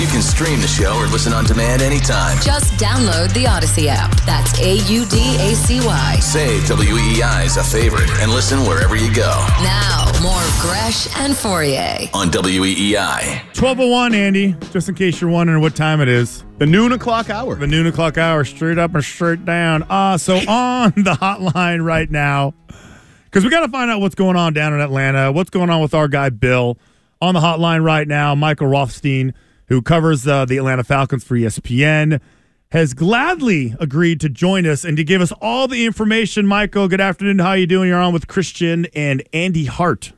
You can stream the show or listen on demand anytime. Just download the Audacy app. That's A U D A C Y. Save WEEI is a favorite and listen wherever you go. Now, more Gresh and Fauria on WEEI. 1201, Andy, just in case you're wondering what time it is. The noon o'clock hour. The noon o'clock hour, straight up and straight down. Uh, so on the hotline right now, because we got to find out what's going on down in Atlanta, what's going on with our guy Bill. On the hotline right now, Michael Rothstein who covers uh, the Atlanta Falcons for ESPN, has gladly agreed to join us and to give us all the information. Michael, good afternoon. How you doing? You're on with Christian and Andy Hart.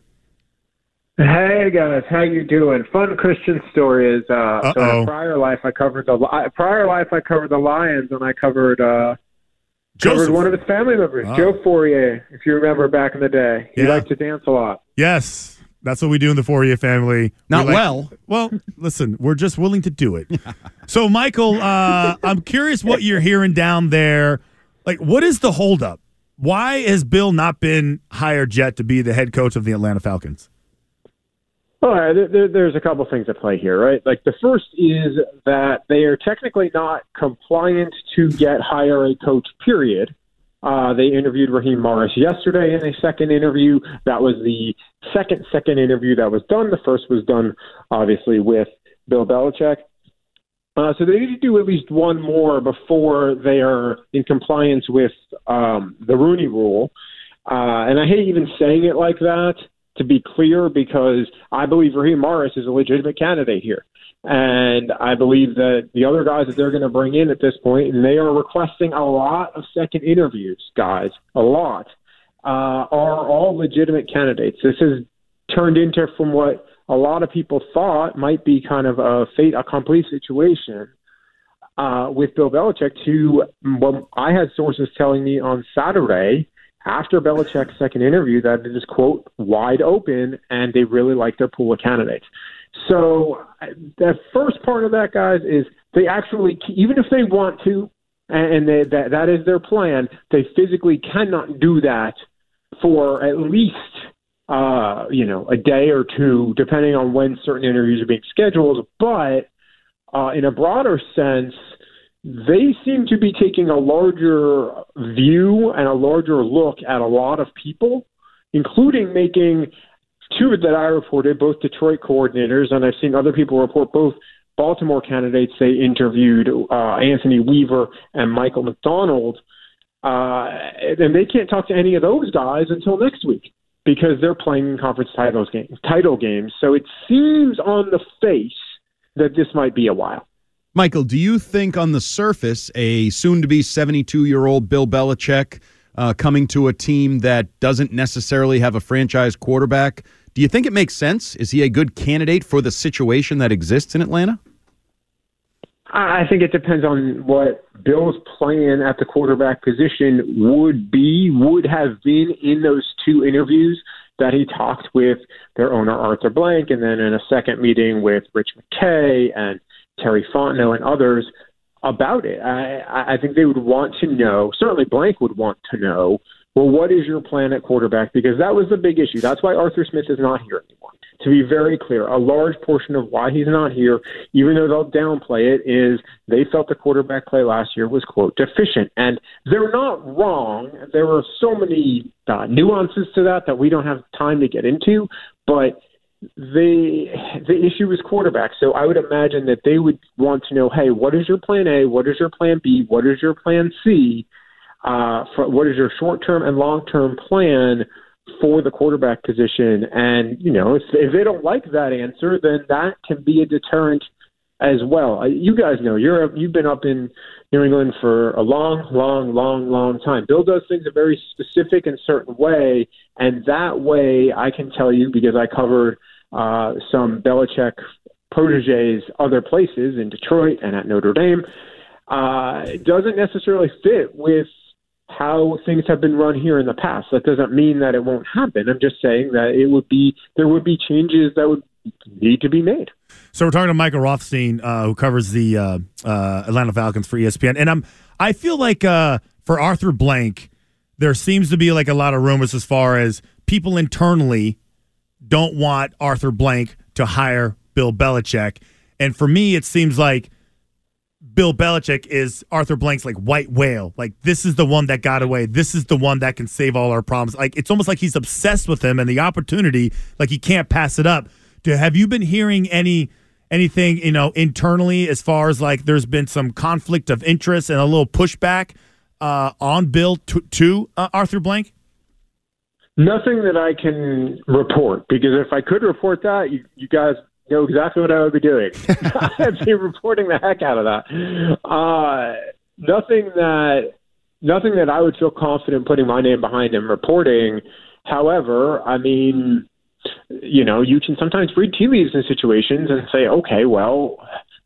Hey guys, how you doing? Fun Christian story is uh, so in prior life I covered the prior life I covered the Lions and I covered uh, covered one of his family members, wow. Joe Fauria. If you remember back in the day, he yeah. liked to dance a lot. Yes, that's what we do in the Fauria family. Not like, well. Well, listen, we're just willing to do it. so, Michael, uh, I'm curious what you're hearing down there. Like, what is the holdup? Why has Bill not been hired yet to be the head coach of the Atlanta Falcons? Well, there, there's a couple things at play here, right? Like the first is that they are technically not compliant to get hire a coach. Period. Uh, they interviewed Raheem Morris yesterday in a second interview. That was the second second interview that was done. The first was done obviously with Bill Belichick. Uh, so they need to do at least one more before they are in compliance with um, the Rooney Rule. Uh, and I hate even saying it like that to be clear because I believe Raheem Morris is a legitimate candidate here. And I believe that the other guys that they're going to bring in at this point, and they are requesting a lot of second interviews, guys, a lot, uh, are all legitimate candidates. This has turned into, from what a lot of people thought might be kind of a fait accompli situation uh, with Bill Belichick, to what I had sources telling me on Saturday after Belichick's second interview that it is, quote, wide open and they really like their pool of candidates. So the first part of that, guys, is they actually, even if they want to, and they, that that is their plan, they physically cannot do that for at least uh, you know a day or two, depending on when certain interviews are being scheduled. But uh, in a broader sense, they seem to be taking a larger view and a larger look at a lot of people, including making two that I reported, both Detroit coordinators, and I've seen other people report both Baltimore candidates they interviewed, uh, Anthony Weaver and Michael McDonald, uh, and they can't talk to any of those guys until next week because they're playing conference titles games, title games. So it seems on the face that this might be a while. Michael, do you think on the surface a soon-to-be 72-year-old Bill Belichick uh, coming to a team that doesn't necessarily have a franchise quarterback do you think it makes sense? Is he a good candidate for the situation that exists in Atlanta? I think it depends on what Bill's plan at the quarterback position would be, would have been in those two interviews that he talked with their owner, Arthur Blank, and then in a second meeting with Rich McKay and Terry Fontenot and others about it. I, I think they would want to know, certainly Blank would want to know well, what is your plan at quarterback? Because that was the big issue. That's why Arthur Smith is not here anymore. To be very clear, a large portion of why he's not here, even though they'll downplay it, is they felt the quarterback play last year was, quote, deficient. And they're not wrong. There are so many uh, nuances to that that we don't have time to get into. But the the issue is quarterback. So I would imagine that they would want to know, hey, what is your plan A? What is your plan B? What is your plan C? Uh, for, what is your short term and long term plan for the quarterback position? And you know, if, if they don't like that answer, then that can be a deterrent as well. Uh, you guys know you're you've been up in New England for a long, long, long, long time. Bill does things a very specific and certain way, and that way I can tell you because I covered uh, some Belichick proteges other places in Detroit and at Notre Dame. Uh, doesn't necessarily fit with how things have been run here in the past. That doesn't mean that it won't happen. I'm just saying that it would be there would be changes that would need to be made. So we're talking to Michael Rothstein, uh, who covers the uh, uh, Atlanta Falcons for ESPN, and I'm I feel like uh, for Arthur Blank, there seems to be like a lot of rumors as far as people internally don't want Arthur Blank to hire Bill Belichick, and for me, it seems like. Bill Belichick is Arthur Blank's like white whale. Like this is the one that got away. This is the one that can save all our problems. Like it's almost like he's obsessed with him and the opportunity. Like he can't pass it up. Do, have you been hearing any anything you know internally as far as like there's been some conflict of interest and a little pushback uh, on Bill to, to uh, Arthur Blank? Nothing that I can report because if I could report that, you, you guys know exactly what I would be doing. I'd be reporting the heck out of that. Uh, nothing that nothing that I would feel confident putting my name behind and reporting. However, I mean, you know, you can sometimes read tea leaves in situations and say, okay, well,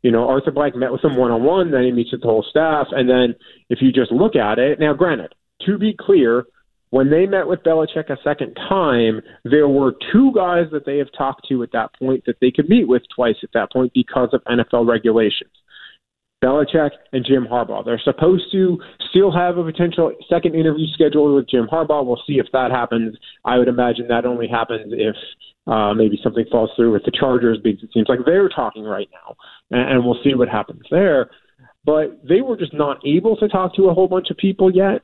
you know, Arthur Blank met with him one on one, then he meets with the whole staff, and then if you just look at it, now granted, to be clear, when they met with Belichick a second time, there were two guys that they have talked to at that point that they could meet with twice at that point because of NFL regulations. Belichick and Jim Harbaugh. They're supposed to still have a potential second interview scheduled with Jim Harbaugh. We'll see if that happens. I would imagine that only happens if uh, maybe something falls through with the Chargers because it seems like they're talking right now, and, and we'll see what happens there. But they were just not able to talk to a whole bunch of people yet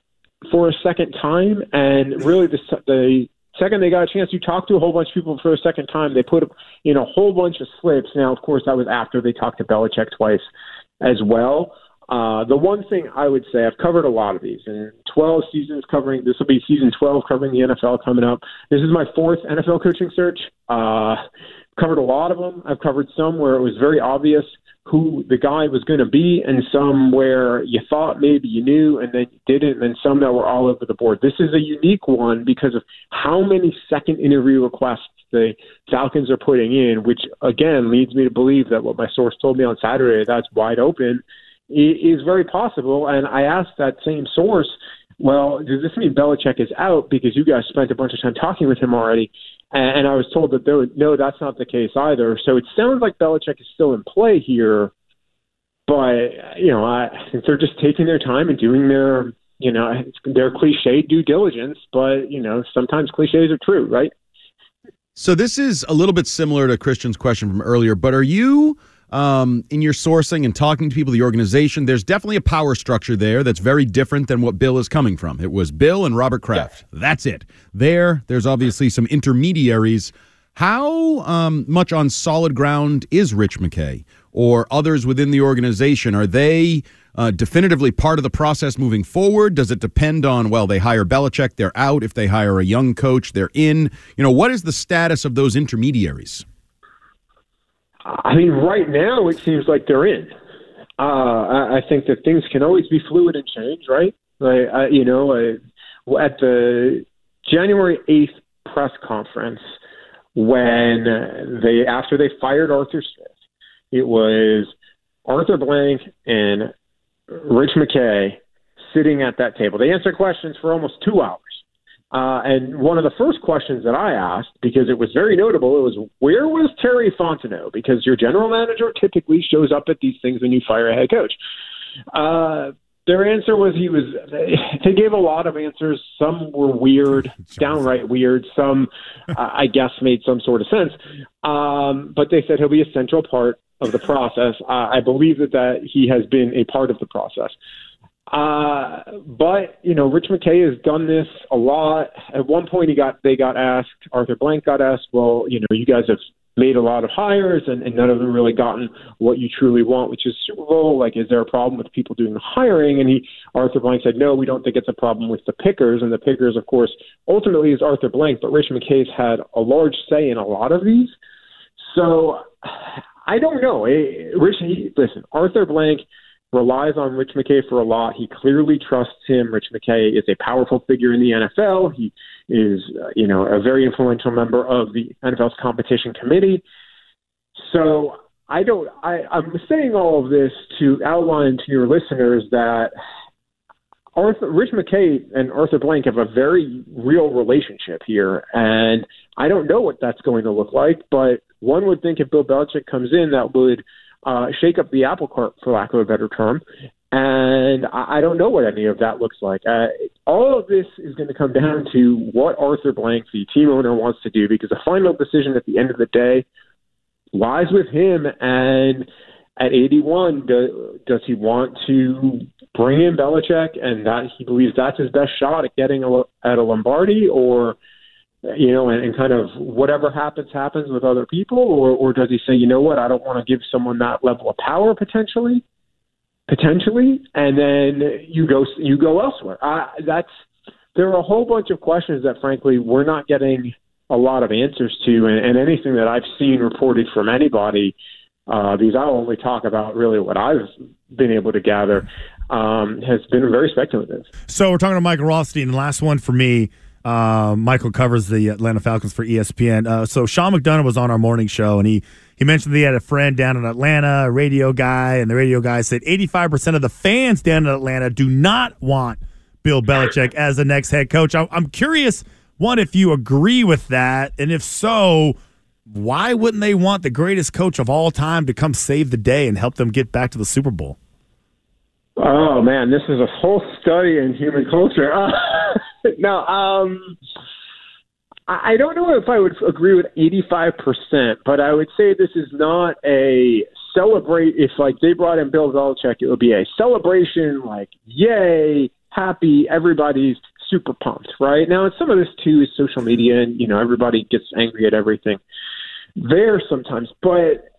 for a second time, and really the the second they got a chance to talk to a whole bunch of people for a second time, they put in a whole bunch of slips. Now, of course, that was after they talked to Belichick twice as well. Uh, the one thing I would say, I've covered a lot of these, and 12 seasons covering, this will be season 12 covering the NFL coming up. This is my fourth NFL coaching search. Uh, covered a lot of them. I've covered some where it was very obvious who the guy was going to be, and some where you thought maybe you knew and then you didn't, and then some that were all over the board. This is a unique one because of how many second interview requests the Falcons are putting in, which again leads me to believe that what my source told me on Saturday that's wide open is very possible. And I asked that same source, well, does this mean Belichick is out because you guys spent a bunch of time talking with him already? And I was told that there, no, that's not the case either. So it sounds like Belichick is still in play here, but you know, I think they're just taking their time and doing their, you know, their cliche due diligence. But you know, sometimes cliches are true, right? So this is a little bit similar to Christian's question from earlier, but are you um, in your sourcing and talking to people, the organization? There's definitely a power structure there that's very different than what Bill is coming from. It was Bill and Robert Kraft. Yeah. That's it. There, there's obviously some intermediaries. How um, much on solid ground is Rich McKay or others within the organization? Are they uh, definitively part of the process moving forward? Does it depend on, well, they hire Belichick, they're out. If they hire a young coach, they're in. You know, what is the status of those intermediaries? I mean, right now it seems like they're in. Uh, I, I think that things can always be fluid and change, right? Like, I, you know, I, at the January 8th press conference, when they, after they fired Arthur Smith, it was Arthur Blank and Rich McKay sitting at that table. They answered questions for almost two hours. Uh, and one of the first questions that I asked, because it was very notable, it was where was Terry Fontenot? Because your general manager typically shows up at these things when you fire a head coach. Uh, their answer was he was. They gave a lot of answers. Some were weird, downright weird. Some, uh, I guess, made some sort of sense. Um, but they said he'll be a central part of the process. Uh, I believe that that he has been a part of the process. Uh, but you know, Rich McKay has done this a lot. At one point, he got they got asked. Arthur Blank got asked, "Well, you know, you guys have made a lot of hires and, and none of them really gotten what you truly want, which is Super Bowl. Like, is there a problem with people doing the hiring? And he, Arthur Blank said, no, we don't think it's a problem with the pickers. And the pickers, of course, ultimately is Arthur Blank, but Rich McKay's had a large say in a lot of these. So I don't know. Eh, Rich, he, listen, Arthur Blank relies on Rich McKay for a lot. He clearly trusts him. Rich McKay is a powerful figure in the NFL. He is, uh, you know, a very influential member of the NFL's competition committee. So I don't. I, I'm saying all of this to outline to your listeners that Arthur, Rich McKay and Arthur Blank have a very real relationship here, and I don't know what that's going to look like. But one would think if Bill Belichick comes in, that would uh, shake up the apple cart, for lack of a better term, and I, don't know what any of that looks like. Uh, all of this is going to come down to what Arthur Blank, the team owner, wants to do because the final decision at the end of the day lies with him. And at 81, do, does he want to bring in Belichick and that he believes that's his best shot at getting a, at a Lombardi or you know, and, and kind of whatever happens happens with other people, or or does he say, you know what, I don't want to give someone that level of power potentially, potentially, and then you go you go elsewhere. I, that's there are a whole bunch of questions that, frankly, we're not getting a lot of answers to, and, and anything that I've seen reported from anybody, uh, because I'll only talk about really what I've been able to gather, um, has been very speculative. So we're talking to Michael Rothstein. The last one for me. Uh, Michael covers the Atlanta Falcons for ESPN. Uh, so Sean McDonough was on our morning show, and he he mentioned that he had a friend down in Atlanta, a radio guy, and the radio guy said 85% of the fans down in Atlanta do not want Bill Belichick as the next head coach. I, I'm curious, one, if you agree with that, and if so, why wouldn't they want the greatest coach of all time to come save the day and help them get back to the Super Bowl? Oh man, this is a whole study in human culture. No, um, I don't know if I would agree with 85%, but I would say this is not a celebrate. If like they brought in Bill Belichick, it would be a celebration, like yay, happy, everybody's super pumped, right? Now, some of this too is social media, and you know everybody gets angry at everything there sometimes, but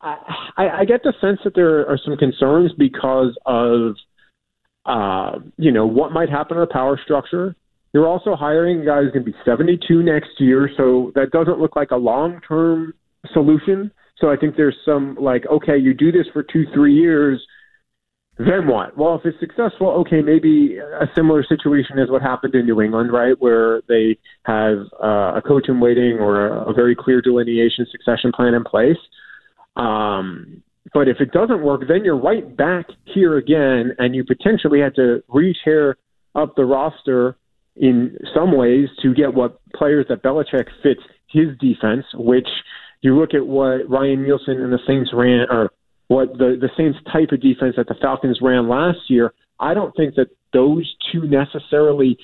I, I get the sense that there are some concerns because of uh, you know what might happen to the power structure you're also hiring a guy who's going to be 72 next year, so that doesn't look like a long term solution. So I think there's some like, okay, you do this for two, three years, then what? Well, if it's successful, okay, maybe a similar situation as what happened in New England, right, where they have uh, a coach in waiting or a, a very clear delineation succession plan in place. Um, but if it doesn't work, then you're right back here again, and you potentially have to re-tear up the roster in some ways to get what players that Belichick fits his defense, which you look at what Ryan Nielsen and the Saints ran, or what the, the Saints type of defense that the Falcons ran last year. I don't think that those two necessarily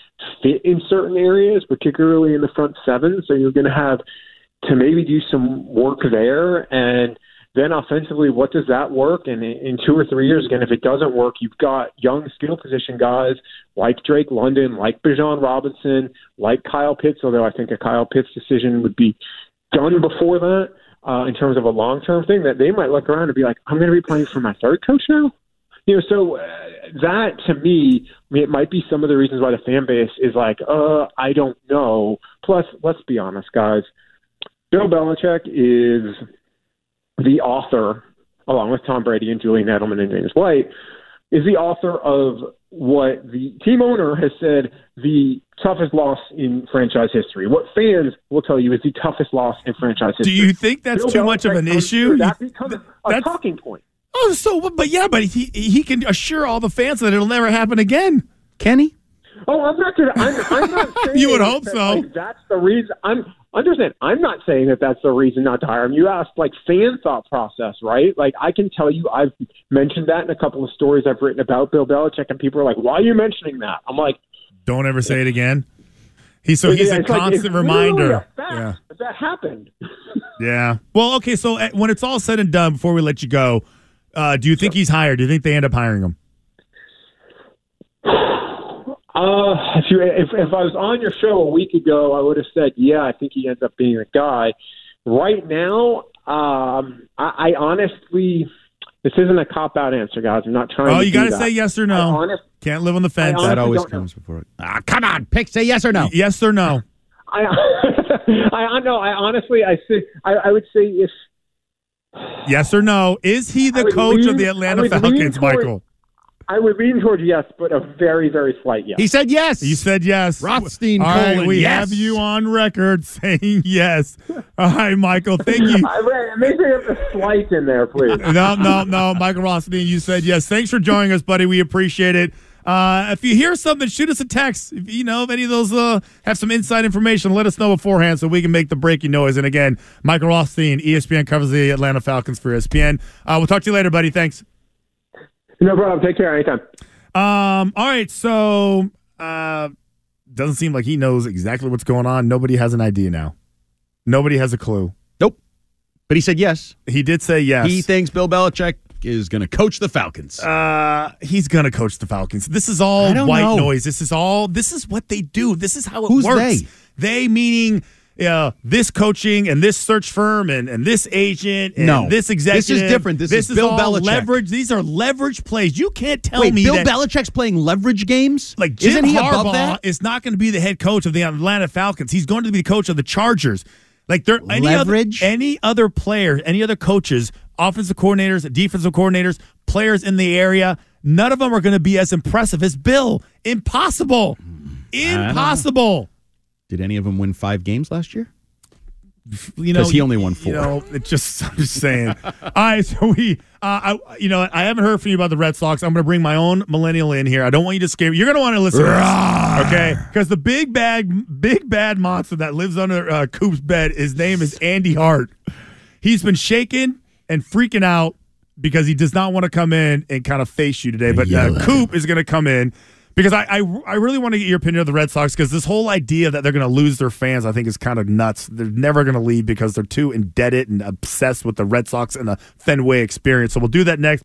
fit in certain areas, particularly in the front seven. So you're going to have to maybe do some work there. And then offensively, what does that work? And in two or three years, again, if it doesn't work, you've got young skill position guys like Drake London, like Bijan Robinson, like Kyle Pitts, although I think a Kyle Pitts decision would be done before that uh, in terms of a long term thing, that they might look around and be like, I'm going to be playing for my third coach now? You know, so uh, that to me, I mean, it might be some of the reasons why the fan base is like, uh, I don't know. Plus, let's be honest, guys. Bill Belichick is the author, along with Tom Brady and Julian Edelman and James White, is the author of what the team owner has said the toughest loss in franchise history. What fans will tell you is the toughest loss in franchise history. Do you think that's Bill too Belichick much of an issue? That becomes a talking point. Oh, so but yeah, but he he can assure all the fans that it'll never happen again. Can he? Oh, I'm not. Gonna, I'm, I'm not saying you would hope that, so. Like, that's the reason. I'm understand. I'm not saying that that's the reason not to hire him. You asked like fan thought process, right? Like I can tell you, I've mentioned that in a couple of stories I've written about Bill Belichick, and people are like, "Why are you mentioning that?" I'm like, "Don't ever say it again." He's so he's yeah, a constant like, reminder. yeah, that happened. yeah. Well, okay. So eh, when it's all said and done, before we let you go, uh, do you think he's hired? Do you think they end up hiring him? Uh, if you if if I was on your show a week ago, I would have said, yeah, I think he ends up being a guy. right now, um, I, I honestly, this isn't a cop out answer, guys. I'm not trying. Oh, to you got to say yes or no. Honest, Can't live on the fence. That always don't know. comes before it. Ah, come on, pick. Say yes or no. Yes or no? I, I know. I honestly, I say, I, I would say if Yes or no? Is he the I would coach of the Atlanta Falcons, toward- Michael? I would lean towards yes, but a very, very slight yes. He said yes. You said yes. Rothstein All right, colon, we yes. have you on record saying yes. All right, Michael. Thank you. I, make sure you have the slight in there, please. no, no, no. Michael Rothstein, you said yes. Thanks for joining us, buddy. We appreciate it. Uh, if you hear something, shoot us a text. If you know if any of those uh, have some inside information, let us know beforehand so we can make the breaking noise. And again, Michael Rothstein, ESPN covers the Atlanta Falcons for ESPN. Uh, we'll talk to you later, buddy. Thanks. No problem. Take care. Anytime. Um, all right, so uh doesn't seem like he knows exactly what's going on. Nobody has an idea now. Nobody has a clue. Nope. But he said yes. He did say yes. He thinks Bill Belichick is going to coach the Falcons. uh he's gonna coach the Falcons. This is all white know. noise. This is all this is what they do. This is how it Who's works. they? They meaning uh, this coaching and this search firm and, and this agent and No. this executive. This is different. This is Bill all Belichick. leverage. These are leverage plays. You can't tell Wait, me Bill Belichick's playing leverage games? like Jim Isn't he Harbaugh above that? is not going to be the head coach of the Atlanta Falcons. He's going to be the coach of the Chargers. Like there any Leverage? other any other player, any other coaches, offensive coordinators, defensive coordinators, players in the area, none of them are going to be as impressive as Bill. Impossible. Impossible. Did any of them win five games last year? You know, 'Cause he only won You four. know, it just I'm just saying. All right, so we, uh, I, you know, I haven't heard from you about the Red Sox. I'm going to bring my own millennial in here. I don't want you to scare. You're going to want to listen, to this, okay? Because the big bad, big bad monster that lives under uh, Coop's bed, his name is Andy Hart. He's been shaking and freaking out because he does not want to come in and kind of face you today. But uh, Coop is going to come in because I, I I really want to get your opinion of the Red Sox because this whole idea that they're going to lose their fans, I think, is kind of nuts. They're never going to leave because they're too indebted and obsessed with the Red Sox and the Fenway experience. So we'll do that next.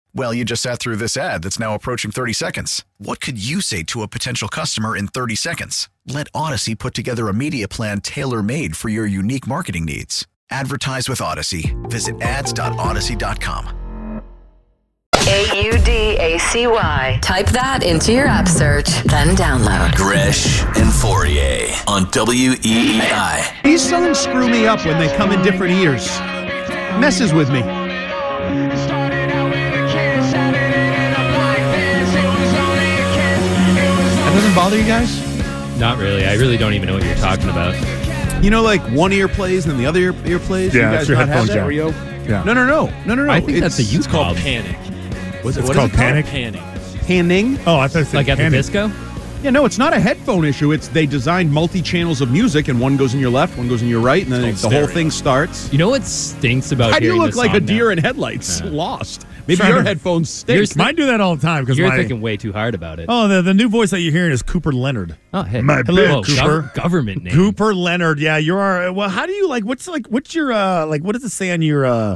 Well, you just sat through this ad that's now approaching 30 seconds. What could you say to a potential customer in 30 seconds? Let Audacy put together a media plan tailor made for your unique marketing needs. Advertise with Audacy. Visit ads.audacy.com. A U D A C Y. Type that into your app search, then download. Gresh and Fauria on WEEI. These songs screw me up when they come in different ears. Messes with me. Doesn't bother you guys? Not really. I really don't even know what you're talking about. You know, like one ear plays and then the other ear, ear plays. Yeah, you that's guys your not have headphone that? jack. Yeah. No, no, no, no, no, no. I think It's- that's a youth It's called problem. panic. What's it, It's what called is it Panic? Panic. Panning. Oh, I thought it said Like at the panic. disco? Yeah, no, it's not a headphone issue. It's they designed multi channels of music, and one goes in your left, one goes in your right, and then It's the called whole stereo. thing starts. You know what stinks about How do you hearing look this like a song deer now? in headlights? Yeah. Lost. Maybe Trying your to- headphones stink. Yours- Mine do that all the time because You're my thinking way too hard about it. oh the, the new voice that you're hearing is Cooper Leonard. Oh, hey. My Hello, bad, Cooper. gov- government name. Cooper Leonard. Yeah, you're well. How do you like? What's like? What's your uh like? What does it say on your uh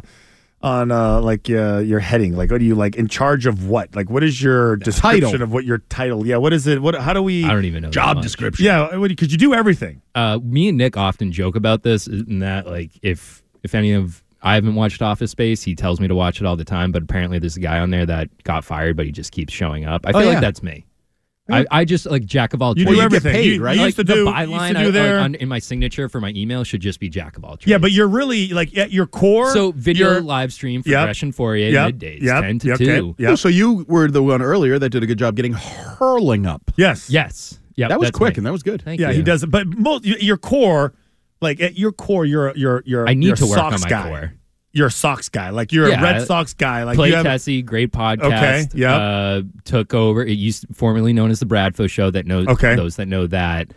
on uh, like uh, your heading? Like, what are you like in charge of? What? Like, what is your description of what your title? Yeah, what is it? What? How do we? I don't even know. that Job much. description. Yeah, because you do everything. Uh, me and Nick often joke about this, and that like if if any of I haven't watched Office Space, he tells me to watch it all the time. But apparently, there's a guy on there that got fired, but he just keeps showing up. I Oh, feel yeah. like that's me. I, I just like jack of all You trades. do you get everything. paid, you, right? You like used to the do. you byline used to I- do like, there. on, in my signature for my email should just be jack of all trades. yeah, but you're really like at your core. so video you're- live stream for Yep. Gresham Fauria Yep. middays Yep. ten to Yep. two. Okay. Yep. Oh, so you were the one earlier that did a good job getting hurling up. Yes. Yes, yeah, that was quick and that was good. Thank Yeah, you. he does it. But most, your core, like at your core, you're you're you're. I need you're to work on my guy. core. You're a Sox guy. Like you're a Red Sox guy. Like Play you have, Tessie, great podcast. Okay, yep. Uh, took over. It used formerly known as the Bradfo Show. That knows Okay. those that know that.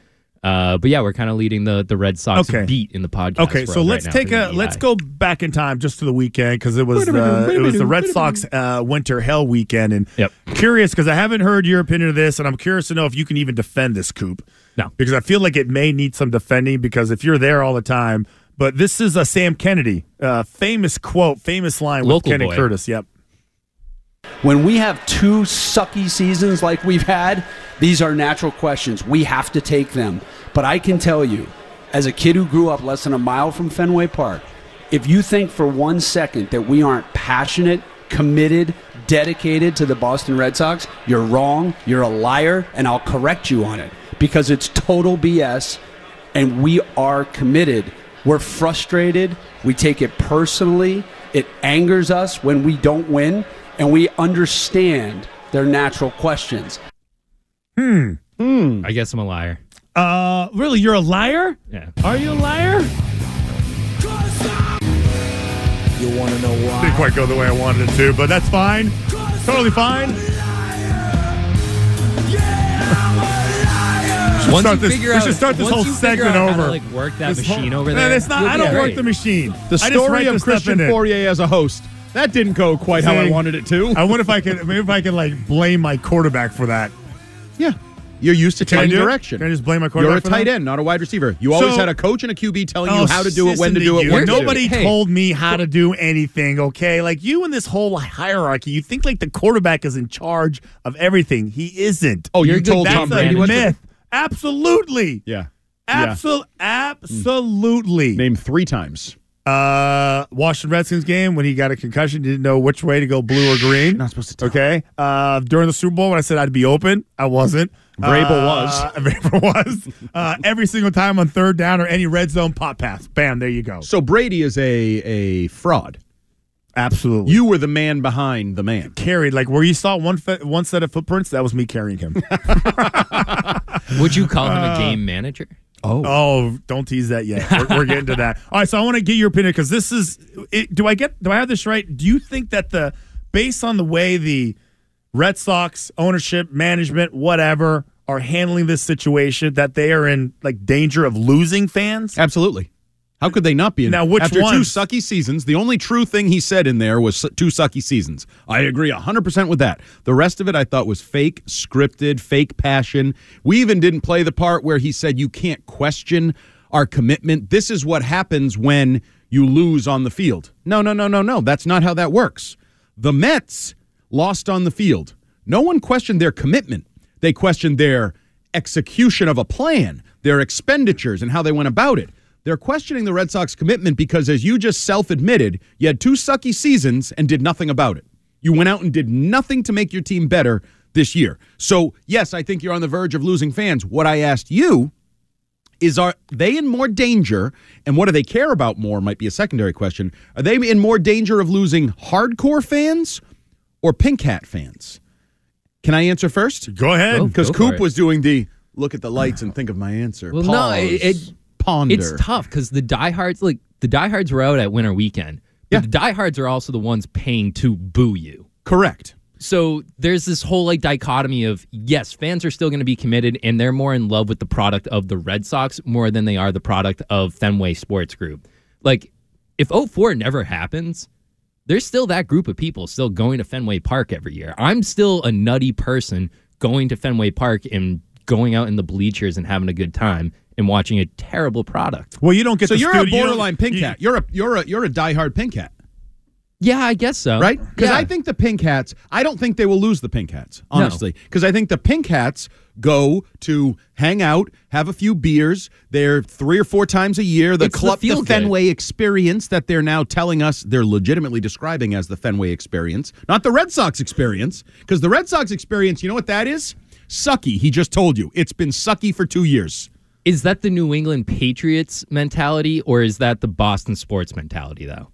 Uh, but yeah, we're kind of leading the the Red Sox Okay. beat in the podcast. Okay, so let's right take a let's go back in time just to the weekend because it was uh, it was the Red Sox uh, winter hell weekend and Yep. curious because I haven't heard your opinion of this and I'm curious to know if you can even defend this coop. No. because I feel like it may need some defending because if you're there all the time. But this is a Sam Kennedy, uh, famous quote, famous line with Local Kenny boy. Curtis. Yep. When we have two sucky seasons like we've had, these are natural questions. We have to take them. But I can tell you, as a kid who grew up less than a mile from Fenway Park, if you think for one second that we aren't passionate, committed, dedicated to the Boston Red Sox, you're wrong, you're a liar, and I'll correct you on it because it's total BS and we are committed. We're frustrated. We take it personally. It angers us when we don't win, and we understand their natural questions. Hmm. Hmm. I guess I'm a liar. Uh, really, you're a liar? Yeah. Are you a liar? You want to know why? Didn't quite go the way I wanted it to, but that's fine. Totally fine. should Once start you this, figure we out, should start this whole segment out how to, over. like work that This whole- machine over there. it's not, I don't great. work the machine. The story of Christian. Fauria as a host that didn't go quite how I wanted it to. I wonder if I could, maybe if I could like blame my quarterback for that. yeah, you're used to telling direction. Can I just blame my quarterback? You're a tight that? end, not a wide receiver. You always So- had a coach and a QB telling Oh, you how to do it, when to do it, when to do Nobody it. Hey. told me how to do anything, okay? Like you in this whole hierarchy, you think like the quarterback is in charge of everything. He isn't. Oh, you You're a told Tom a Brady to myth. Absolutely. Yeah. Yeah. Absol- absolutely. Name three times. Uh, Washington Redskins game when he got a concussion, didn't know which way to go, blue or green. Not supposed to tell. Okay. Uh, during the Super Bowl when I said I'd be open, I wasn't. Vrabel Uh, was. Vrabel was. Uh, every single time on third down or any red zone pop pass, bam, there you go. So Brady is a a fraud. Absolutely. You were the man behind the man. carried like where you saw one fe- one set of footprints, that was me carrying him. Would you call him a game manager? Oh, don't tease that yet. We're, we're getting to that. All right, so I want to get your opinion because this is. It, do I get? Do I have this right? Do you think that the based on the way the Red Sox ownership, management, whatever, are handling this situation, that they are in like danger of losing fans? Absolutely. How could they not be? In Now, which After ones? two sucky seasons, the only true thing he said in there was two sucky seasons. I agree 100% with that. The rest of it I thought was fake, scripted, fake passion. We even didn't play the part where he said you can't question our commitment. This is what happens when you lose on the field. No, no, no, no, no. That's not how that works. The Mets lost on the field. No one questioned their commitment. They questioned their execution of a plan, their expenditures, and how they went about it. They're questioning the Red Sox commitment because, as you just self admitted, you had two sucky seasons and did nothing about it. You went out and did nothing to make your team better this year. So, yes, I think you're on the verge of losing fans. What I asked you is are they in more danger and what do they care about more might be a secondary question are they in more danger of losing hardcore fans or pink hat fans can i answer first Go ahead. Oh, because coop it. was doing the look at the lights and think of my answer Well, no, it- it- ponder It's tough because the diehards, like the diehards, were out at winter weekend. But Yeah. the diehards are also the ones paying to boo you. correct So there's this whole like dichotomy of yes, fans are still going to be committed and they're more in love with the product of the Red Sox more than they are the product of Fenway Sports Group. Like if 04 never happens, there's still that group of people still going to Fenway Park every year. I'm still a nutty person going to Fenway Park and going out in the bleachers and having a good time and watching a terrible product. Well, you don't get so the you're studio- a you borderline pink you- hat you're a you're a you're a diehard pink hat Yeah, I guess so. right? Because Yeah. I think the Pink Hats, I don't think they will lose the Pink Hats, honestly. Because I think the Pink Hats go to hang out, have a few beers. They're three or four times a year. The It's the club, the, feel-good. Fenway experience that they're now telling us they're legitimately describing as the Fenway experience, not the Red Sox experience. Because the Red Sox experience, you know what that is? Sucky. He just told you it's been sucky for two years. Is that the New England Patriots mentality or is that the Boston sports mentality, though?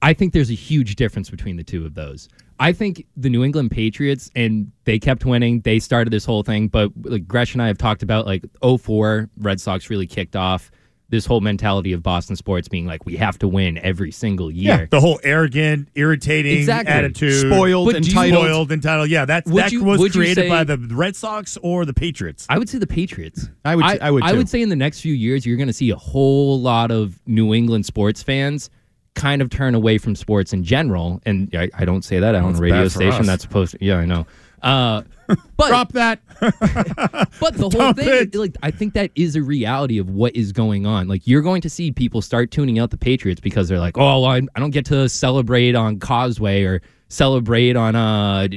What? I think there's a huge difference between the two of those. I think the New England Patriots, and they kept winning. They started this whole thing, but like Gresh and I have talked about, like 04, Red Sox really kicked off this whole mentality of Boston sports being like, we have to win every single year. Yeah, The whole arrogant, irritating Exactly. attitude, Spoiled, But do you- entitled. spoiled, entitled. Yeah, that Would that you- was created say- by the Red Sox or the Patriots. I would say the Patriots. I would- I would I would say in the next few years, you're going to see a whole lot of New England sports fans kind of turn away from sports in general. And I, I don't say that on That's a radio station. us. That's supposed to. Yeah, I know. Uh, but Drop that. but the whole thing, it. like I think that is a reality of what is going on. Like you're going to see people start tuning out the Patriots because they're like, oh, well, I, I don't get to celebrate on Causeway or celebrate on uh.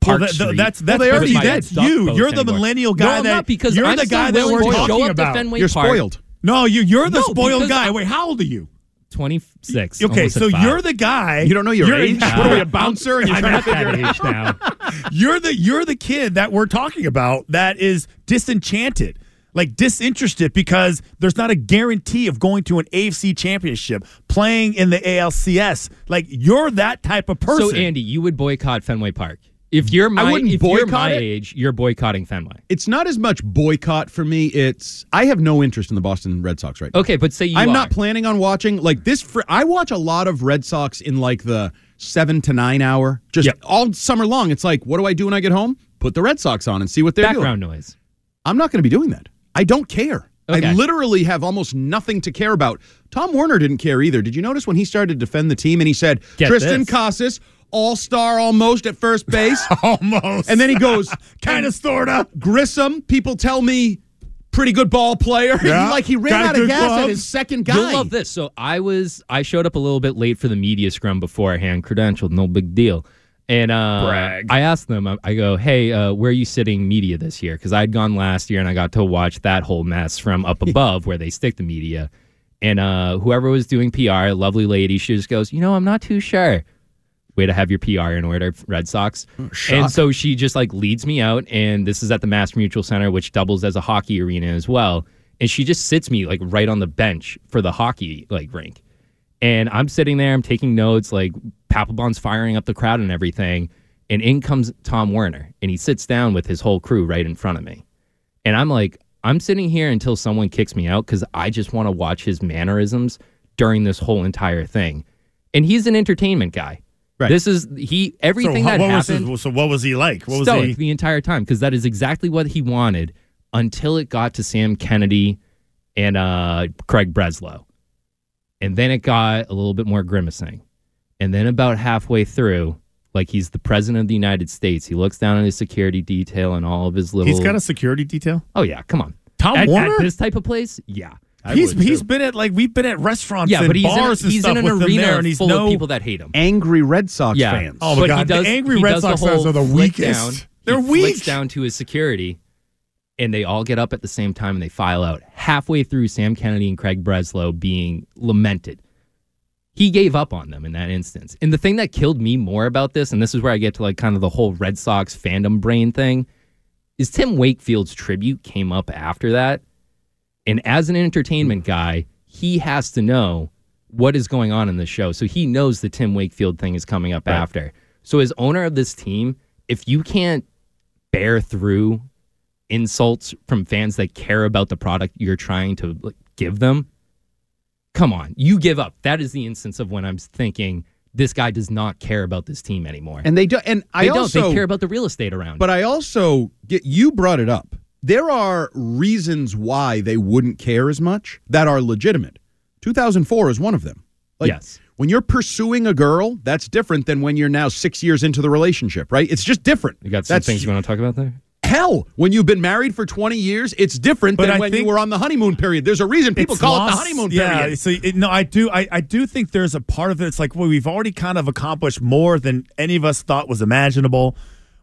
Park Well, that- that's that's, they already that's, did. that's Duck you. You're the anymore. millennial No, guy I'm that not because you're I'm the guy that we're talking show up to about. You're Park. spoiled. No, you you're the No, spoiled guy. I- Wait, how old are you? 26. Okay, so five. you're the guy. You don't know your you're- age? what are we, a bouncer? And you're I'm trying to at figure that it age now. You're the you're the kid that we're talking about that is disenchanted, like disinterested because there's not a guarantee of going to an AFC championship, playing in the ALCS. Like you're that type of person. So Andy, you would boycott Fenway Park if you're my wouldn't if you're my it. age. You're boycotting Fenway. It's not as much boycott for me. It's I have no interest in the Boston Red Sox right now. Okay, but say you I'm are. not planning on watching like this. Fr- I watch a lot of Red Sox in like the seven to nine hour, just Yep. all summer long. It's like, what do I do when I get home? Put the Red Sox on and see what they're background doing. noise. I'm not going to be doing that. I don't care. I literally have almost nothing to care about. Tom Werner didn't care either. Did you notice when he started to defend the team and he said Get Triston this. Casas, all star almost at first base, almost, and then he goes kind of sorta. Grissom. People tell me pretty good ball player. Yeah. like he ran Got out of good gas at his second guy. You'll love this. So I was I showed up a little bit late for the media scrum beforehand, credentialed, no big deal. And uh, Brag. I asked them, I, I go, hey, uh, where are you sitting media this year? Because I'd gone last year and I got to watch that whole mess from up above where they stick the media. And uh, whoever was doing PR, a lovely lady, she just goes, you know, I'm not too sure. Way to have your PR in order, Red Sox. Hmm. and so she just like leads me out, and this is at the Mass Mutual Center, which doubles as a hockey arena as well. And she just sits me like right on the bench for the hockey like rink. And I'm sitting there, I'm taking notes, like Papelbon's firing up the crowd and everything. And in comes Tom Werner, and he sits down with his whole crew right in front of me. And I'm like, I'm sitting here until someone kicks me out because I just want to watch his mannerisms during this whole entire thing. And he's an entertainment guy. Right. This is he everything so, that was happened his, so what was he like? What was stoic he? the entire time because that is exactly what he wanted until it got to Sam Kennedy and uh, Craig Breslow. And then it got a little bit more grimacing. And then about halfway through, like he's the president of the United States, he looks down at his security detail and all of his little. He's got a security detail. Oh yeah, come on. Tom at, Werner? at this type of place, yeah. He's he's been at like we've been at restaurants Yeah, and but he's in, and he's stuff in an with arena there, and he's full no of people that hate him. Angry Red Sox Yeah. fans. Oh my but god, he does, the angry he Red Sox fans are the weakest. Down. They're he weak. down to his security, and they all get up at the same time and they file out. Halfway through, Sam Kennedy and Craig Breslow being lamented. He gave up on them in that instance. And the thing that killed me more about this, and this is where I get to like kind of the whole Red Sox fandom brain thing, is Tim Wakefield's tribute came up after that. And as an entertainment guy, he has to know what is going on in the show. So he knows the Tim Wakefield thing is coming up after. So as owner of this team, if you can't bear through insults from fans that care about the product you're trying to like, give them, come on, you give up. That is the instance of when I'm thinking this guy does not care about this team anymore. And they do. And I they don't. also They care about the real estate around. But I also get you brought it up. There are reasons why they wouldn't care as much that are legitimate. 2004 is one of them. Like, yes. When you're pursuing a girl, that's different than when you're now six years into the relationship, right? It's just different. You got some That's- things you want to talk about there? hell. When you've been married for 20 years, it's different But than I when you were on the honeymoon period. There's a reason people call it the honeymoon yeah, period. Yeah, so it, no, I do. I, I do think there's a part of it. It's like well, we've already kind of accomplished more than any of us thought was imaginable.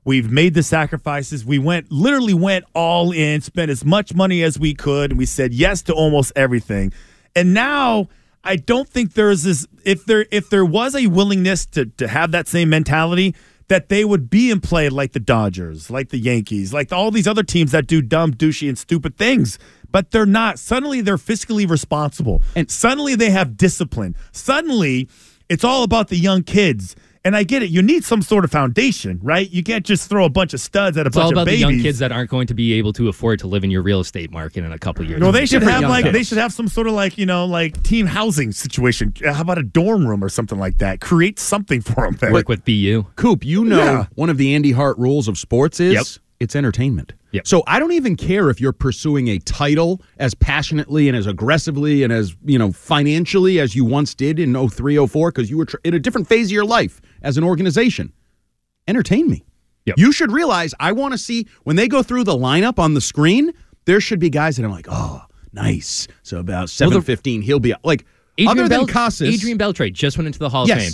We've made the sacrifices. We went literally went all in, spent as much money as we could, and we said yes to almost everything. And now I don't think there's this. If there if there was a willingness to to have that same mentality. That they would be in play like the Dodgers, like the Yankees, like all these other teams that do dumb, douchey, and stupid things but they're not. Suddenly they're fiscally responsible. And suddenly they have discipline. Suddenly it's all about the young kids. And I get it. You need some sort of foundation, right? You can't just throw a bunch of studs at a It's bunch all about of the young kids that aren't going to be able to afford to live in your real estate market in a couple years. No, they should Different have like kids. they should have some sort of like you know like team housing situation. Uh, How about a dorm room or something like that? Create something for them. There. work with BU. Coop, you know Yeah. one of the Andy Hart rules of sports is Yep. it's entertainment. Yep. So I don't even care if you're pursuing a title as passionately and as aggressively and as, you know, financially as you once did in 03, 04 because you were tr- in a different phase of your life as an organization. Entertain me. Yep. You should realize I want to see when they go through the lineup on the screen, there should be guys that I'm like, "Oh, nice." So about 7:15 he'll be like Adrian other than Casas. Adrian Beltre just went into the Hall of Fame.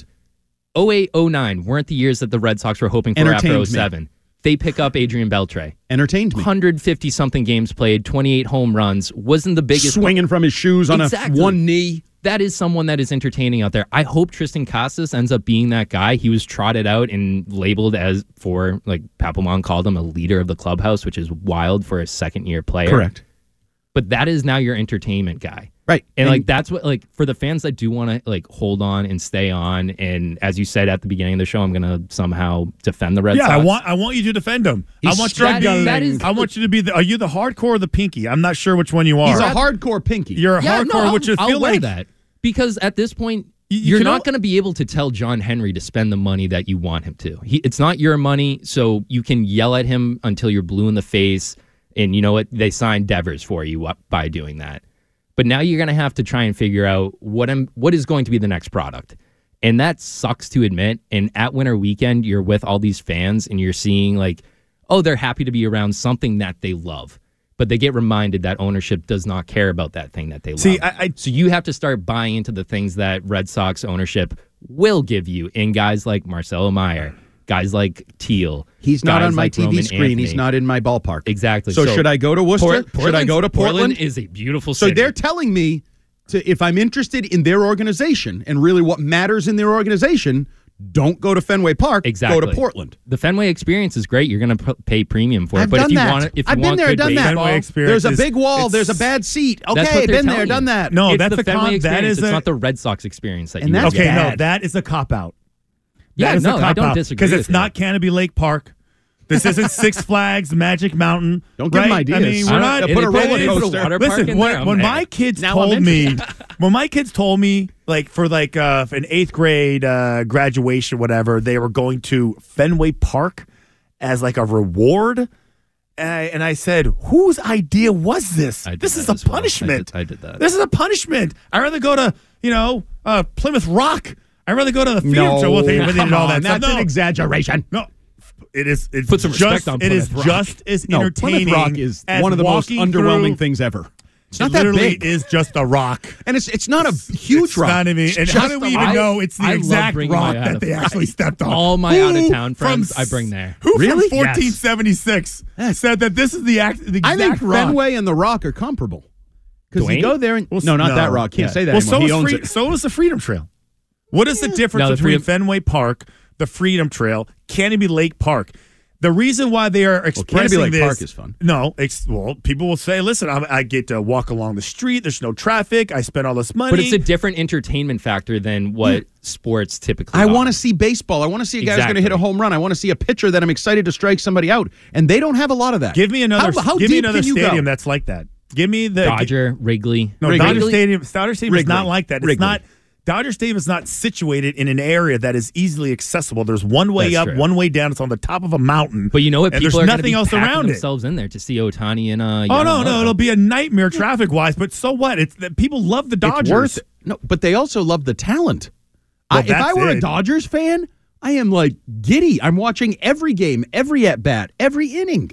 08, 09 weren't the years that the Red Sox were hoping for Entertained after me. 07. They pick up Adrian Beltre. entertained me. 150 something games played, 28 home runs. Wasn't the biggest Swinging from his shoes on Exactly. a one knee. that is someone that is entertaining out there. I hope Triston Casas ends up being that guy. He was trotted out and labeled as for like Papelbon called him a leader of the clubhouse, which is wild for a second year player. Correct. But that is now your entertainment guy. Right. And, like that's what like for the fans that do want to like hold on and stay on and as you said at the beginning of the show I'm going to somehow defend the Red yeah, Sox. I want I want you to defend him. I want you to be. That is- I want you to be. The, are you the hardcore or the pinky? I'm not sure which one you are. He's a hardcore pinky. You're a yeah, hardcore, no, I'll, which I I'll feel wear like that because at this point You- you you're not going to be able to tell John Henry to spend the money that you want him to. He, it's not your money, so you can yell at him until you're blue in the face. And you know what? They signed Devers for you by doing that. But now you're going to have to try and figure out what am what is going to be the next product. And that sucks to admit. And at winter weekend, you're with all these fans and you're seeing like, oh, they're happy to be around something that they love. But they get reminded that ownership does not care about that thing that they See, love. I- I- so you have to start buying into the things that Red Sox ownership will give you in guys like Marcelo Meyer, guys like Teel. He's not on my like TV Roman screen. He's not in my ballpark. Exactly. So, should I go to Worcester? Port- should I go to Portland? is a beautiful city. so they're telling me to if I'm interested in their organization and really what matters in their organization, don't go to Fenway Park. Exactly. Go to Portland. The Fenway experience is great. You're going to p- pay premium for it. I've but done if you that. want, if you I've been want there, good done that. baseball, Fenway experience There's a big wall. There's a bad seat. Okay, been there, telling done that. No, it's that's the a Fenway com- that experience. is it's a- not the Red Sox experience that And you that's want. Okay, no, that is a cop out. Yeah, That is no, a I cop don't out disagree because it's you. not Canopy Lake Park. This isn't Six Flags Magic Mountain. Don't give right? them ideas. I mean, we're I not. don't- put a roller they put a coaster. water park Listen, in when, there, when my kids Now told me, when my kids told me, like for like uh, an eighth grade uh, graduation, whatever, they were going to Fenway Park as like a reward. And I, and I said, whose idea was this? I did This is a as well. I punishment. did- I did that. This is a punishment. I'd rather go to, you know, uh, Plymouth Rock. I'd rather go to the theater. No, well, they, they did all that on, stuff. that's No. an exaggeration. No, it is. It's Put some respect just. on it is Plymouth Rock. just as No, entertaining. Plymouth Rock is as one of the most walking underwhelming things ever. It's It not that literally big, is just a rock. and it's it's not a huge It's rock. not even. It's And how do we even rock. know it's the I exact rock that they actually stepped on? All my Who out-of-town from friends, I s- bring there. Who Really? from 1476 said that this is the act? The exact I think rock. Fenway and the Rock are comparable. Because you go there and Well, no, not no. that Rock. Can't Yeah. say that Well, anymore. so he is, free, so is the Freedom Trail. What is the mm. difference No, the between Freedom- Fenway Park, the Freedom Trail, Canopy Lake Park? The reason why they are expressing Lake this, Park is fun. No, ex- well, people will say, "Listen, I'm, I get to walk along the street. There's no traffic. I spend all this money." But it's a different entertainment factor than what sports typically I want to see baseball. I want to see a guy who's going to hit a home run. I want to see a pitcher that I'm excited to strike somebody out. And they don't have a lot of that. Give me another. How, how give me deep another can you stadium go? that's like that. Give me the Dodger, Wrigley. No, Wrigley. Dodger Stadium. Dodger Stadium is not like that. It's Wrigley. not. Dodger Stadium is not situated in an area that is easily accessible. There's one way That's up, true. one way down. It's on the top of a mountain. But you know what? And People there's are nothing be else packing around it. themselves in there to see Ohtani and uh. Oh no, no, it'll be a nightmare traffic wise. But so what? It's that people love the Dodgers. It's worth. No, but they also love the talent. Well, I, if I that's were a. Dodgers fan, I am like giddy. I'm watching every game, every at bat, every inning.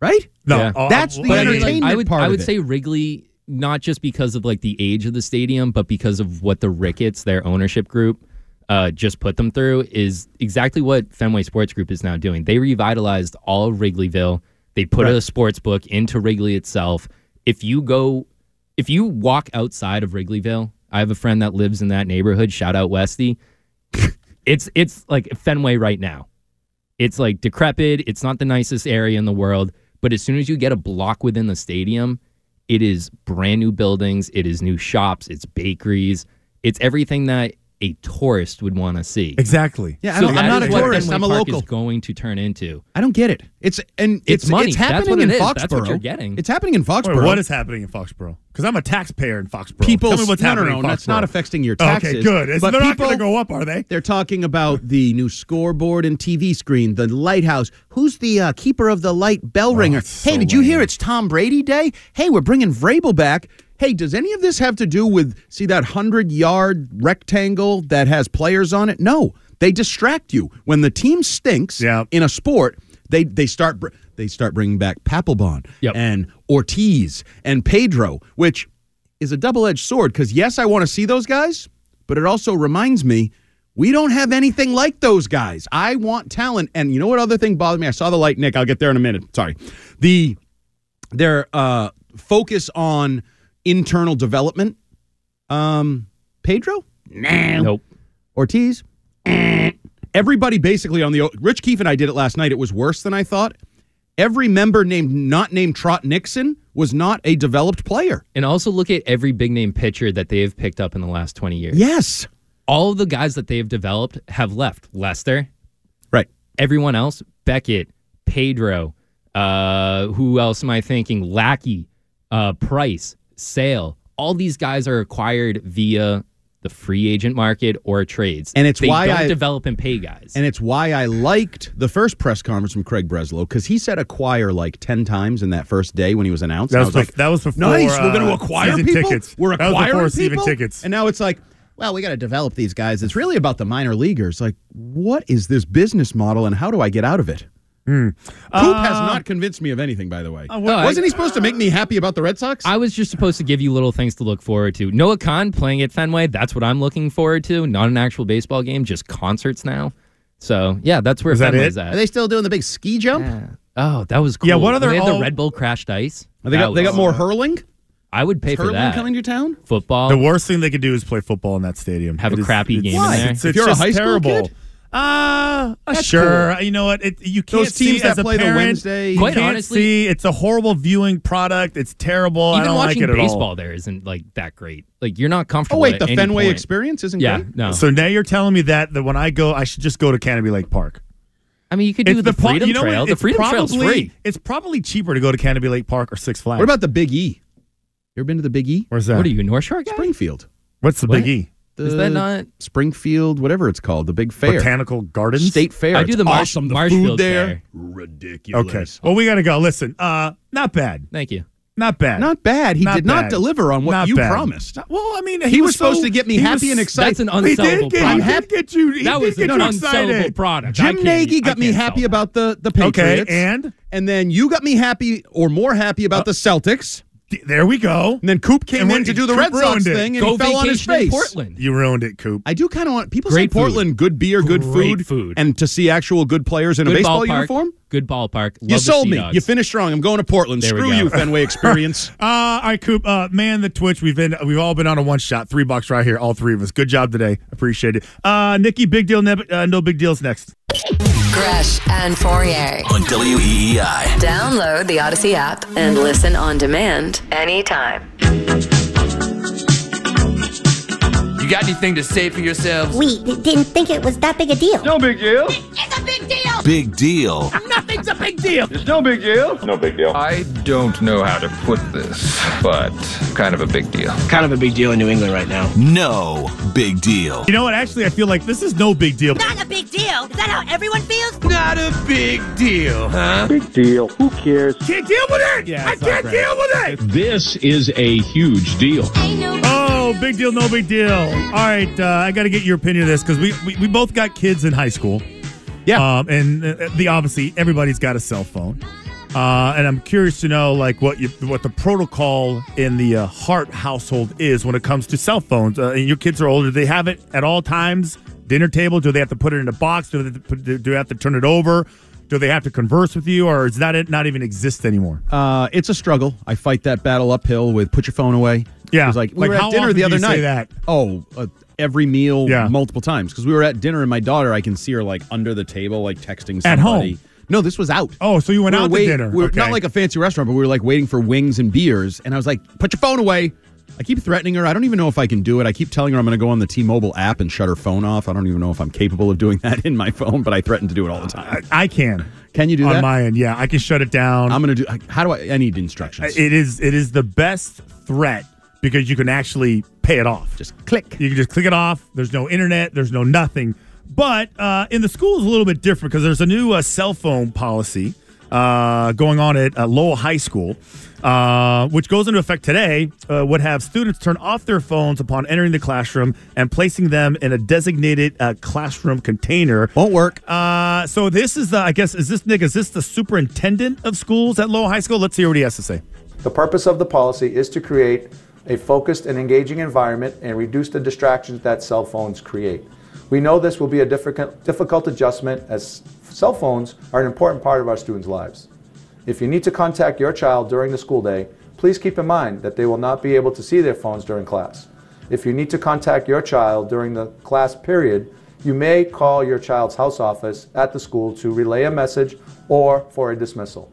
right? No, Yeah. uh, That's the But I mean, like, entertainment I would, part I of would it. say Wrigley, not just because of like the age of the stadium, but because of what the Ricketts, their ownership group, uh, just put them through, is exactly what Fenway Sports Group is now doing. They revitalized all of Wrigleyville. They put a sports book into Wrigley itself. If you go, if you walk outside of Wrigleyville, I have a friend that lives in that neighborhood. Shout out Westy. it's it's like Fenway right now. It's like decrepit. It's not the nicest area in the world. But as soon as you get a block within the stadium, it is brand new buildings. It is new shops. It's bakeries. It's everything that a tourist would want to see. Exactly. Yeah, I So don't- that I'm not is a what tourist. Fenway I'm a Park local. Is going to turn into. I don't get it. It's and It's it's money. It's That's happening what in it is. Foxborough. That's what you're getting. It's happening in Wait, Foxborough. what is happening in Foxborough? Because I'm a taxpayer in Foxborough. people? Tell me what's no, happening no, in no. Foxborough. That's not affecting your taxes. Okay, good. It's- But they're not going to go up, are they? They're talking about the new scoreboard and TV screen, the lighthouse. Who's the uh, keeper of the light bell ringer? it's hey, so did you hear it's Tom Brady Day? Hey, we're bringing Vrabel back. Hey, does any of this have to do with see that hundred yard rectangle that has players on it? No, they distract you when the team stinks. Yeah. in a sport, they they start they start bringing back Papelbon Yep. and Ortiz and Pedro, which is a double edged sword. Because yes, I want to see those guys, but it also reminds me we don't have anything like those guys. I want talent. And you know what other thing bothered me? I saw the light, Nick. I'll get there in a minute. Sorry. The their uh focus on internal development. Um Pedro? Nah. Nope. Ortiz? Everybody basically on the Rich Keefe and I did it last night. It was worse than I thought. Every member named not named Trot Nixon was not a developed player. And also look at every big name pitcher that they have picked up in the last 20 years. Yes. All of the guys that they have developed have left. Lester, Right. everyone else, Beckett, Pedro, uh, who else am I thinking? Lackey, uh, Price, Sale. All these guys are acquired via the free agent market or trades. And it's they why don't I- develop and pay guys. And it's why I liked the first press conference from Craig Breslow because he said acquire like 10 times in that first day when he was announced. That And I was like, bef- that was before, nice. We're going to uh, acquire people. tickets. We're That was acquiring before people? tickets. And now it's like, well, we got to develop these guys. It's really about the minor leaguers. Like, what is this business model and how do I get out of it? Hmm. Coop has not convinced me of anything, by the way. what- I- Wasn't he supposed to make me happy about the Red Sox? I was just supposed to give you little things to look forward to. Noah Kahan playing at Fenway, that's what I'm looking forward to. Not an actual baseball game, just concerts now. So, yeah, that's where Is that Fenway's it? at. Are they still doing the big ski jump? Oh, that was cool. Yeah, what other They had all- the Red Bull crashed ice. They That got, they got more hurling? I would pay Is for hurling that. coming to town? Football. The worst thing they could do is play football in that stadium. Have a It is- crappy it's- game in there? It's, If you're a just high school terrible. kid? Uh, That's sure. You know what? It, you can't Those teams see that as a play the Wednesday- You Quite can't honestly- see. It's a horrible viewing product. It's terrible. I Even don't like watching it at baseball all. there isn't like that great. Like you're not comfortable. Oh, wait, at the any Fenway point. experience isn't Yeah, great? no. So now you're telling me that that when I go, I should just go to Canopy Lake Park. I mean, you could do the, pro- Freedom you know what? Trail. The It's Freedom Trail's probably- free. It's probably cheaper to go to Canopy Lake Park or Six Flags. What about the Big E? You ever been to the Big E? Where's that? What are you, North Shore guy? Springfield. What's the What? Big E? Is that not? Springfield, whatever it's called, the big fair. Botanical Gardens. State fair. I do the Marsh- awesome. The Marshfield food there, Fair. ridiculous. Okay. Well, we got to go. Listen, uh, not bad. Thank you. Not bad. Not bad. He Not did not bad. deliver on what Not you bad. promised. Well, I mean, He, was, supposed so- to get me he happy was- and excited. That's an He unsellable did get, product. he did get you. He that did was get an you unsellable excited. product. I Jim can't- Nagy I got me can't happy sell about the the Okay, Patriots. and and then you got me happy or more happy about the Celtics. There we go. And then Coop came And in to do the Coop Red Sox it. thing and Go he fell on his vacation in face. Portland. You ruined it, Coop. I do kind of want people Great say Portland, good beer, good Great food, food. and to see actual good players in a Good baseball ballpark. uniform. Good ballpark. You Love the sold Sea me. Dogs. You finished strong. I'm going to Portland. There we Screw go. you, Fenway Experience. Uh, all right, Coop. Uh, man, the Twitch. We've been we've all been on a one shot. Three bucks right here. All three of us. Good job today. Appreciate it. Uh, Nikki, big deal. Neb- uh, no big deals next. Gresh and Fauria. on WEEI. Download the Audacy app and listen on demand anytime. You got anything to say for yourselves? We didn't think it was that big a deal. No big deal. It's a big deal. Big deal. Nothing's a big deal. It's no big deal. No big deal. I don't know how to put this, but kind of a big deal. Kind of a big deal in New England right now. No big deal. You know what? Actually, I feel like this is no big deal. Not a big deal. Is that how everyone feels? Not a big deal, huh? Big deal. Who cares? Can't deal with it. Yeah, I can't great. deal with it. This is a huge deal. Oh, big deal, no big deal. All right, uh, I got to get your opinion of this because we, we we both got kids in high school. Yeah. Um, and uh, the obviously everybody's got a cell phone. Uh, and I'm curious to know, like, what you, what the protocol in the uh, Hart household is when it comes to cell phones. Uh, and your kids are older; they have it at all times? Dinner table? Do they have to put it in a box? Do they, put, do they have to turn it over? Do they have to converse with you, or is that it not even exist anymore? Uh, it's a struggle. I fight that battle uphill with put your phone away. Yeah. It was like we Like, were how at dinner the other night. that? Oh, uh, every meal, Yeah. multiple times because we were at dinner and my daughter, I can see her like under the table, like texting somebody. At home? No, this was out. Oh, so you went We out wait- to dinner? We were Okay. not like a fancy restaurant, but we were like waiting for wings and beers. And I was like, "Put your phone away." I keep threatening her. I don't even know if I can do it. I keep telling her I'm going to go on the T-Mobile app and shut her phone off. I don't even know if I'm capable of doing that in my phone, but I threaten to do it all the time. I can. Can you do on that? On my end? Yeah, I can shut it down. I'm going to do. How do I? I need instructions. It is it is the best threat because you can actually pay it off. Just click. You can just click it off. There's no internet. There's no nothing. But uh, in the school is a little bit different because there's a new uh, cell phone policy uh, going on at uh, Lowell High School, uh, which goes into effect today. Uh, would have students turn off their phones upon entering the classroom and placing them in a designated uh, classroom container. Won't work. Uh, so this is, the, I guess, is this Nick? Is this the superintendent of schools at Lowell High School? Let's hear what he has to say. The purpose of the policy is to create a focused and engaging environment and reduce the distractions that cell phones create. We know this will be a difficult, adjustment as cell phones are an important part of our students' lives. If you need to contact your child during the school day, please keep in mind that they will not be able to see their phones during class. If you need to contact your child during the class period, you may call your child's house office at the school to relay a message or for a dismissal.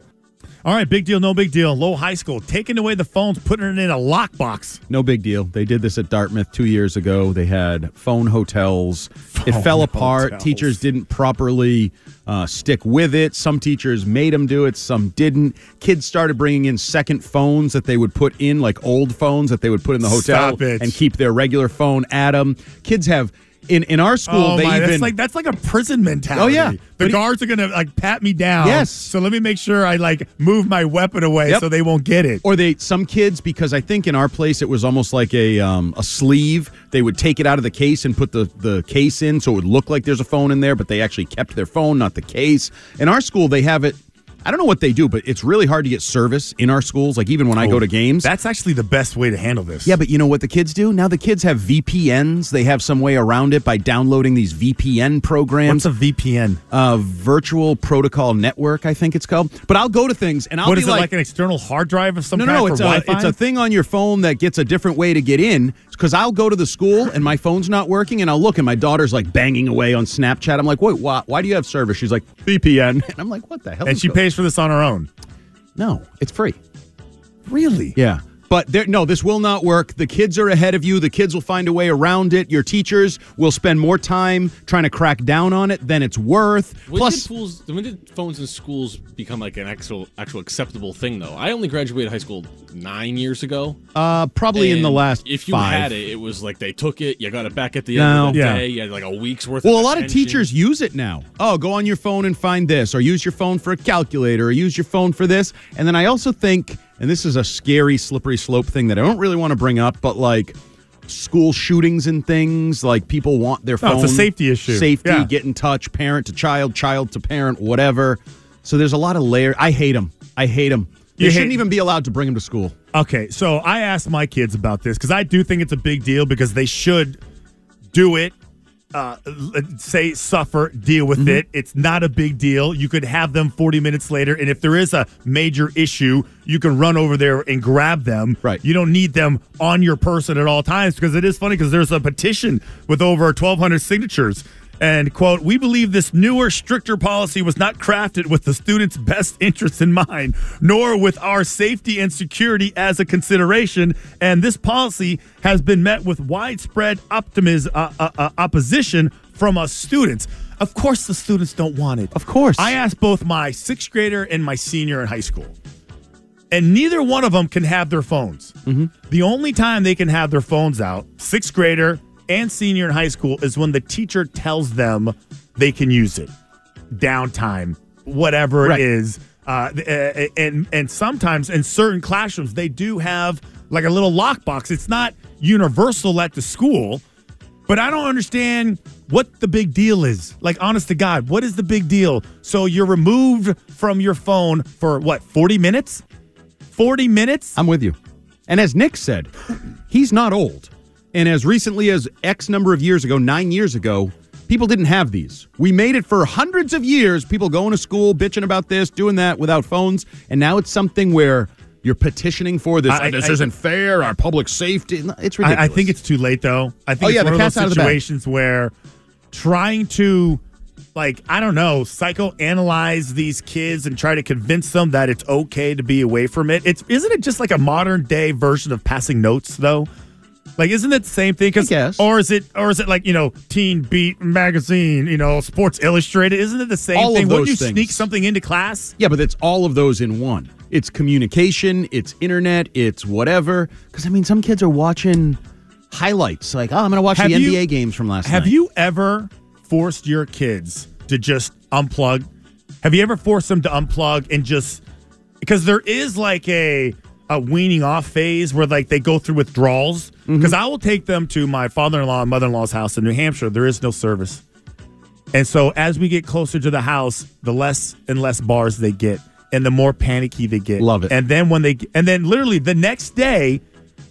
All right, big deal, no big deal. Low high school taking away the phones, putting it in a lockbox. No big deal. They did this at Dartmouth two years ago. They had phone hotels. it fell apart. hotels. Teachers didn't properly uh, stick with it. Some teachers made them do it, some didn't. Kids started bringing in second phones that they would put in, like old phones that they would put in the hotel and keep their regular phone at them. Kids have. In, in our school, oh they my, even that's like that's like a prison mentality. Oh, yeah. the But he- guards are gonna like pat me down. Yes. So let me make sure I like move my weapon away Yep. so they won't get it. Or they some kids because I think in our place it was almost like a um, a sleeve. They would take it out of the case and put the the case in, so it would look like there's a phone in there, but they actually kept their phone, not the case. In our school, they have it. I don't know what they do, but it's really hard to get service in our schools. Like even when I go to games, That's actually the best way to handle this. yeah, but you know what the kids do? Now the kids have VPNs. They have some way around it by downloading these VPN programs. What's a VPN? Uh, virtual protocol network, I think it's called. But I'll go to things and I'll what be is it like, like an external hard drive of some no, kind no, no. for It's a, it's a thing on your phone that gets a different way to get in. Because I'll go to the school and my phone's not working, and I'll look and my daughter's like banging away on Snapchat. I'm like, wait, why, why do you have service? She's like, VPN. And I'm like, what the hell? and she go-" pays for this on her own. No, it's free. Really? Yeah. But there, no, this will not work. The kids are ahead of you. The kids will find a way around it. Your teachers will spend more time trying to crack down on it than it's worth. When Plus, did fools, when did phones in schools become like an actual actual acceptable thing though? I only graduated high school nine years ago. uh, probably in the last If you five. had it, it was like they took it, you got it back at the No. end of the Yeah. day. You had like a week's worth. Well, a lot of teachers use it now. Oh, go on your phone and find this, or use your phone for a calculator, or use your phone for this. And then I also think, and this is a scary, slippery slope thing that I don't really want to bring up, but like school shootings and things, like people want their No, phone. it's a safety issue. Safety, Yeah. get in touch, parent to child, child to parent, whatever. So there's a lot of layer. I hate them. I hate them. They You shouldn't even be allowed to bring them to school. Okay, so I asked my kids about this because I do think it's a big deal because they should do it. Uh, say suffer, deal with Mm-hmm. it. It's not a big deal. You could have them 40 minutes later, and if there is a major issue, you can run over there and grab them. Right. You don't need them on your person at all times because it is funny because there's a petition with over 1,200 signatures. And quote, we believe this newer, stricter policy was not crafted with the student's best interests in mind, nor with our safety and security as a consideration. And this policy has been met with widespread optimism, uh, uh, uh, opposition from us students. Of course, the students don't want it. Of course. I asked both my sixth grader and my senior in high school, and neither one of them can have their phones. The only time they can have their phones out, sixth grader and senior in high school, is when the teacher tells them they can use it. Downtime, whatever Right. it is. Uh, uh, and and sometimes in certain classrooms they do have like a little lockbox. It's not universal at the school, but I don't understand what the big deal is. Like, honest to God, what is the big deal? So you're removed from your phone for what, 40 minutes? 40 minutes? I'm with you. And as Nick said, he's not old. And as recently as X number of years ago, nine years ago, people didn't have these. We made it for hundreds of years, people going to school, bitching about this, doing that without phones. And now it's something where you're petitioning for this. I- this I- isn't fair. Our public safety. It's ridiculous. I, I think it's too late, though. I think Oh, it's yeah, one of those situations where trying to, like, I don't know, psychoanalyze these kids and try to convince them that it's okay to be away from it. It's isn't it just like a modern day version of passing notes, though? Like, isn't it the same thing? Cause, Or is it, or is it like you know, Teen Beat magazine, you know, Sports Illustrated? Isn't it the same All of thing? Wouldn't you things. sneak something into class? Yeah, but it's all of those in one. It's communication, it's internet, it's whatever. Because I mean, some kids are watching highlights. Like, oh, I'm going to watch Have the you- NBA games from last Have night. Have you ever forced your kids to just unplug? Have you ever forced them to unplug and just because there is like a a weaning off phase where like they go through withdrawals? Mm-hmm. Because I will take them to my father in law and mother in law's house in New Hampshire. There is no service, and so as we get closer to the house, the less and less bars they get, and the more panicky they get. Love it. And then when they and then literally the next day.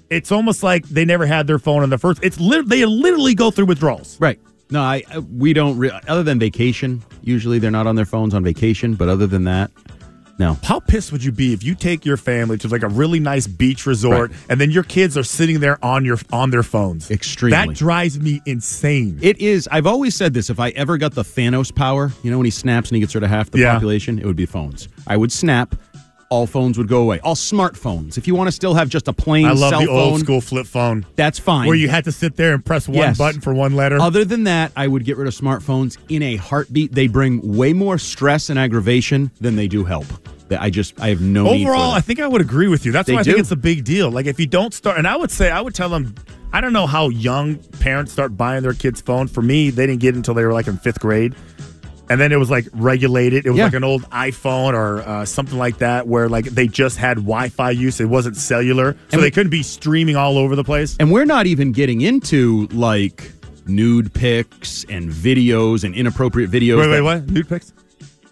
It's almost like they never had their phone in the first. It's lit- they literally go through withdrawals. Right. No, I I- we don't. Re- other than vacation, usually they're not on their phones on vacation. But other than that, no. How pissed would you be if you take your family to like a really nice beach resort Right. and then your kids are sitting there on your on their phones? Extremely. That drives me insane. It is. I've always said this. If I ever got the Thanos power, you know, when he snaps and he gets rid of half the Yeah. population, it would be phones. I would snap. All phones would go away. All smartphones. If you want to still have just a plain I love cell the phone, old school flip phone that's fine. where you had to sit there and press one Yes. button for one letter. Other than that, I would get rid of smartphones in a heartbeat. They bring way more stress and aggravation than they do help. That I just I have no need for Overall. I think I would agree with you. That's They why I think it's a big deal. Like if you don't start, and I would say I would tell them. I don't know how young parents start buying their kids' phone. For me, they didn't get it until they were like in fifth grade. And then it was like regulated. It was Yeah. like an old iPhone or uh, something like that, where like they just had Wi-Fi use. It wasn't cellular, so And they we- couldn't be streaming all over the place. And we're not even getting into like nude pics and videos and inappropriate videos. Wait, wait, that- what? Nude pics?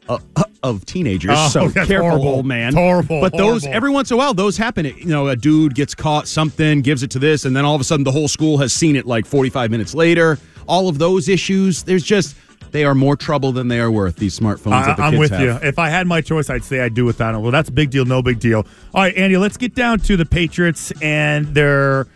uh, uh, of teenagers. Oh, so careful, horrible. man. Horrible, But those every once in a while, those happen. You know, a dude gets caught something, gives it to this, and then all of a sudden the whole school has seen it like 45 minutes later. All of those issues, there's just they are more trouble than they are worth. These smartphones I, I'm with have. you. If I had my choice, I'd say I'd do without them. Well, that's a big deal, no big deal. All right, Andy, let's get down to the Patriots and their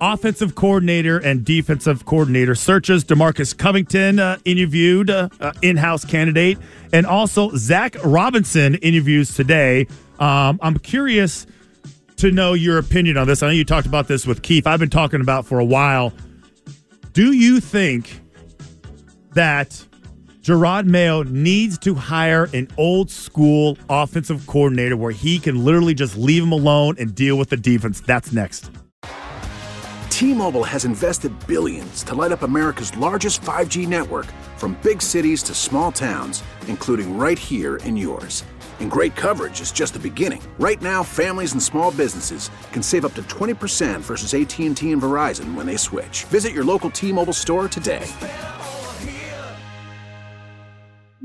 offensive coordinator and defensive coordinator searches. Demarcus Covington uh, interviewed, uh, uh, in-house candidate, and also Zac Robinson interviews today. Um, I'm curious to know your opinion on this. I know you talked about this with Keith. I've been talking about for a while. Do you think that Jerod Mayo needs to hire an old school offensive coordinator where he can literally just leave him alone and deal with the defense. That's next. T-Mobile has invested billions to light up America's largest 5G network from big cities to small towns, including right here in yours. And great coverage is just the beginning. Right now, families and small businesses can save up to 20% versus AT&T and Verizon when they switch. Visit your local T-Mobile store today.